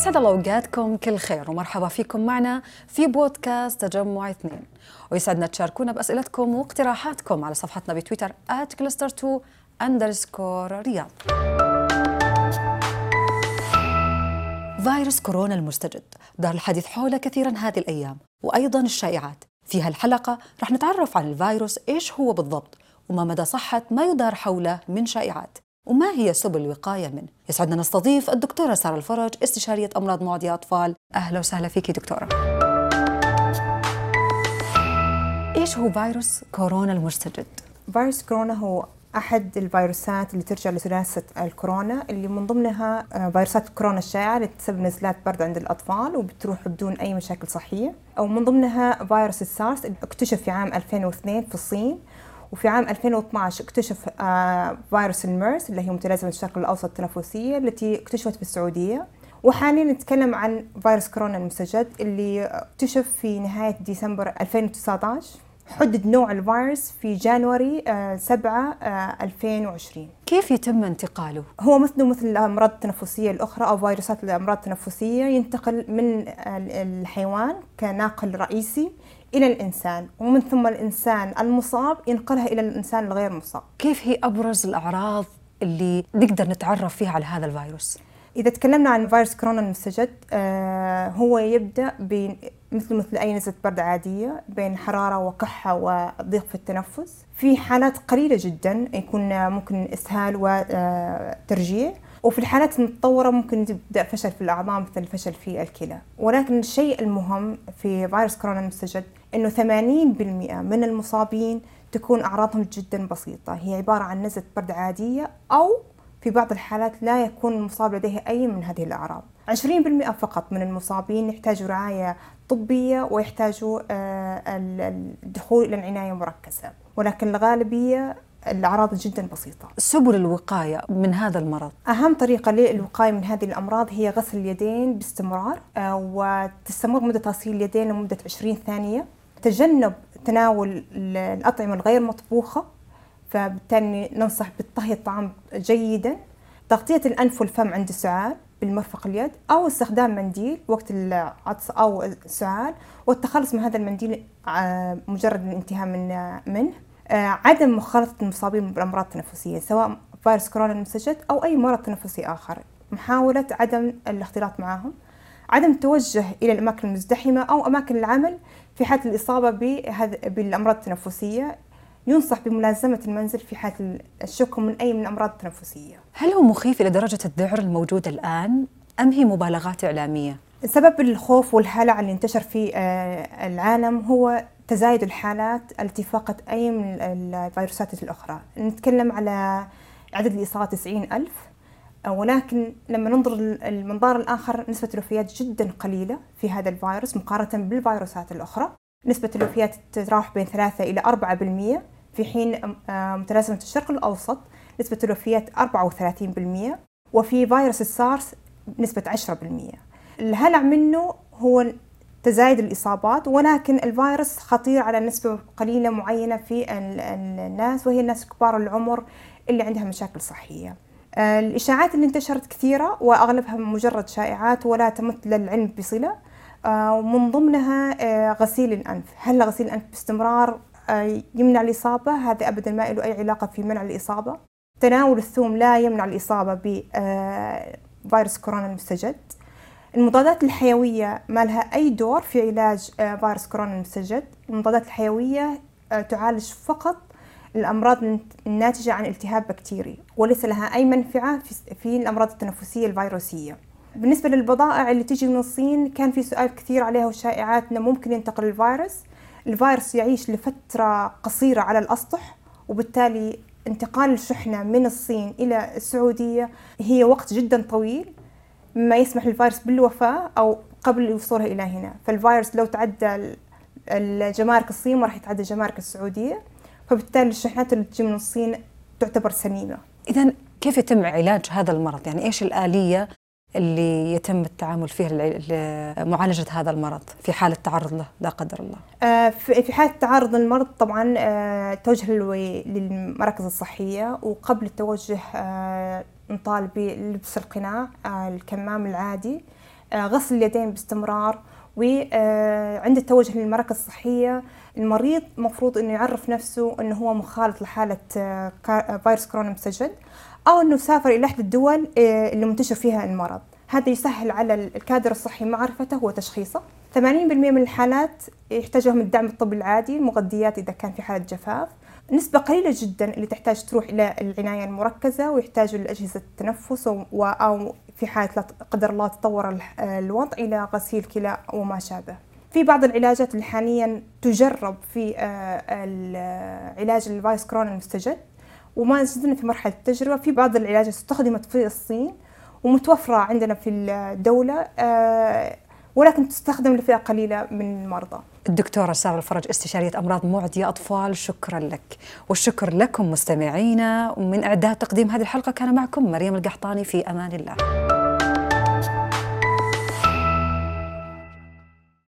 أسعد الله أوقاتكم كل خير ومرحبا فيكم معنا في بودكاست تجمع اثنين. ويسعدنا تشاركونا بأسئلتكم واقتراحاتكم على صفحتنا بتويتر @cluster2 underscore رياض. فيروس كورونا المستجد دار الحديث حوله كثيرا هذه الأيام وأيضا الشائعات. في هالحلقة رح نتعرف عن الفيروس إيش هو بالضبط وما مدى صحة ما يدار حوله من شائعات. وما هي سبل الوقاية منه؟ يسعدنا نستضيف الدكتورة سارة الفرج استشارية أمراض معدية أطفال. أهلا وسهلا فيك دكتورة. إيش هو فيروس كورونا المستجد؟ فيروس كورونا هو أحد الفيروسات اللي ترجع لثلاثة الكورونا اللي من ضمنها آه، فيروسات كورونا الشائعة اللي تسبب نزلات برد عند الأطفال وبتروح بدون أي مشاكل صحية. أو من ضمنها فيروس السارس اللي اكتشف في عام 2002 في الصين. وفي عام 2012 اكتشف آه، فيروس الميرس اللي هي متلازمة الشرق الأوسط التنفسية التي اكتشفت في السعودية. وحاليا نتكلم عن فيروس كورونا المستجد اللي اكتشف في نهاية ديسمبر 2019 حدد نوع الفيروس في جانوري 7 2020 كيف يتم انتقاله؟ هو مثله مثل الأمراض التنفسية الأخرى أو فيروسات الأمراض التنفسية ينتقل من الحيوان كناقل رئيسي إلى الإنسان ومن ثم الإنسان المصاب ينقلها إلى الإنسان الغير مصاب كيف هي أبرز الأعراض اللي نقدر نتعرف فيها على هذا الفيروس؟ إذا تكلمنا عن فيروس كورونا المستجد آه هو يبدأ مثل مثل أي نزلة برد عادية بين حرارة وكحة وضيق في التنفس. في حالات قليلة جدا يكون ممكن إسهال وترجيع وفي الحالات المتطورة ممكن تبدأ فشل في الأعضاء مثل الفشل في الكلى. ولكن الشيء المهم في فيروس كورونا المستجد أنه 80% من المصابين تكون أعراضهم جدا بسيطة. هي عبارة عن نزلة برد عادية أو في بعض الحالات لا يكون المصاب لديه أي من هذه الأعراض. 20% فقط من المصابين يحتاجوا رعاية طبية ويحتاجوا آه، الدخول إلى العناية المركزة ولكن الغالبية الأعراض جدا بسيطة. سبل الوقاية من هذا المرض؟ أهم طريقة للوقاية من هذه الأمراض هي غسل اليدين باستمرار آه، وتستمر مدة غسيل اليدين لمدة 20 ثانية. تجنب تناول الأطعمة الغير مطبوخة فبالتالي ننصح بطهي الطعام جيدا. تغطية الأنف والفم عند السعال. بالمرفق اليد أو استخدام منديل وقت العطس أو السعال والتخلص من هذا المنديل آه، مجرد الانتهاء من منه آه، عدم مخالطة المصابين بالأمراض التنفسية سواء فيروس كورونا المستجد أو أي مرض تنفسي آخر. محاولة عدم الاختلاط معهم عدم التوجه إلى الأماكن المزدحمة أو أماكن العمل في حالة الإصابة بالأمراض التنفسية ينصح بملازمة المنزل في حالة الشك من أي من الأمراض التنفسية. هل هو مخيف إلى درجة الذعر الموجودة الآن أم هي مبالغات إعلامية؟ سبب الخوف والهلع اللي انتشر في آه، العالم هو تزايد الحالات التفاقة أي من الفيروسات الأخرى. نتكلم على عدد الإصابات 90 ألف ولكن لما ننظر المنظار الآخر نسبة الوفيات جدا قليلة في هذا الفيروس مقارنة بالفيروسات الأخرى. نسبة الوفيات تتراوح بين 3 إلى 4% في حين متلازمة الشرق الأوسط نسبة الوفيات 34% وفي فيروس السارس نسبة 10% الهلع منه هو تزايد الإصابات ولكن الفيروس خطير على نسبة قليلة معينة في الناس وهي الناس كبار العمر اللي عندها مشاكل صحية. الإشاعات اللي انتشرت كثيرة وأغلبها مجرد شائعات ولا تمت للعلم بصلة آه، ومن ضمنها آه، غسيل الأنف. هل غسيل الأنف باستمرار يمنع الإصابة هذا أبدا ما له أي علاقة في منع الإصابة. تناول الثوم لا يمنع الإصابة بفيروس كورونا المستجد. المضادات الحيوية ما لها أي دور في علاج فيروس كورونا المستجد. المضادات الحيوية تعالج فقط الأمراض الناتجة عن التهاب بكتيري وليس لها أي منفعة في الأمراض التنفسية الفيروسية. بالنسبة للبضائع اللي تيجي من الصين كان في سؤال كثير عليها وشائعات إنه ممكن ينتقل الفيروس. الفيروس يعيش لفترة قصيرة على الأسطح وبالتالي انتقال الشحنة من الصين إلى السعودية هي وقت جدا طويل مما يسمح للفيروس بالوفاة أو قبل وصولها إلى هنا فالفيروس لو تعدى الجمارك الصين ما راح يتعدى جمارك السعودية فبالتالي الشحنات اللي تجي من الصين تعتبر سليمة إذا كيف يتم علاج هذا المرض؟ يعني إيش الآلية اللي يتم التعامل فيه لمعالجة هذا المرض في حالة تعرض له لا قدر الله. آه، في حالة تعرض للمرض طبعا آه، توجه للمراكز الصحية وقبل التوجه آه، نطالب بلبس القناع الكمام العادي غسل اليدين باستمرار وعند التوجه للمراكز الصحية المريض مفروض أنه يعرف نفسه أنه هو مخالط لحالة فيروس كورونا مسجل أو أنه سافر إلى إحدى الدول اللي منتشر فيها المرض. هذا يسهل على الكادر الصحي معرفته وتشخيصه. 80% من الحالات يحتاج لهم الدعم الطبي العادي المغذيات إذا كان في حالة جفاف. نسبة قليلة جدا اللي تحتاج تروح إلى العناية المركزة ويحتاجوا لأجهزة التنفس أو في حالة لا قدر الله تطور الوضع إلى غسيل كلى وما شابه. في بعض العلاجات اللي حاليا تجرب في علاج الفيروس كورونا المستجد وما زلنا في مرحلة التجربة. في بعض العلاجات استخدمت في الصين ومتوفرة عندنا في الدولة ولكن تستخدم لفئة قليلة من المرضى. الدكتورة سارة الفرج استشارية أمراض معدية أطفال شكرا لك. والشكر لكم مستمعينا ومن إعداد تقديم هذه الحلقة كان معكم مريم القحطاني في أمان الله.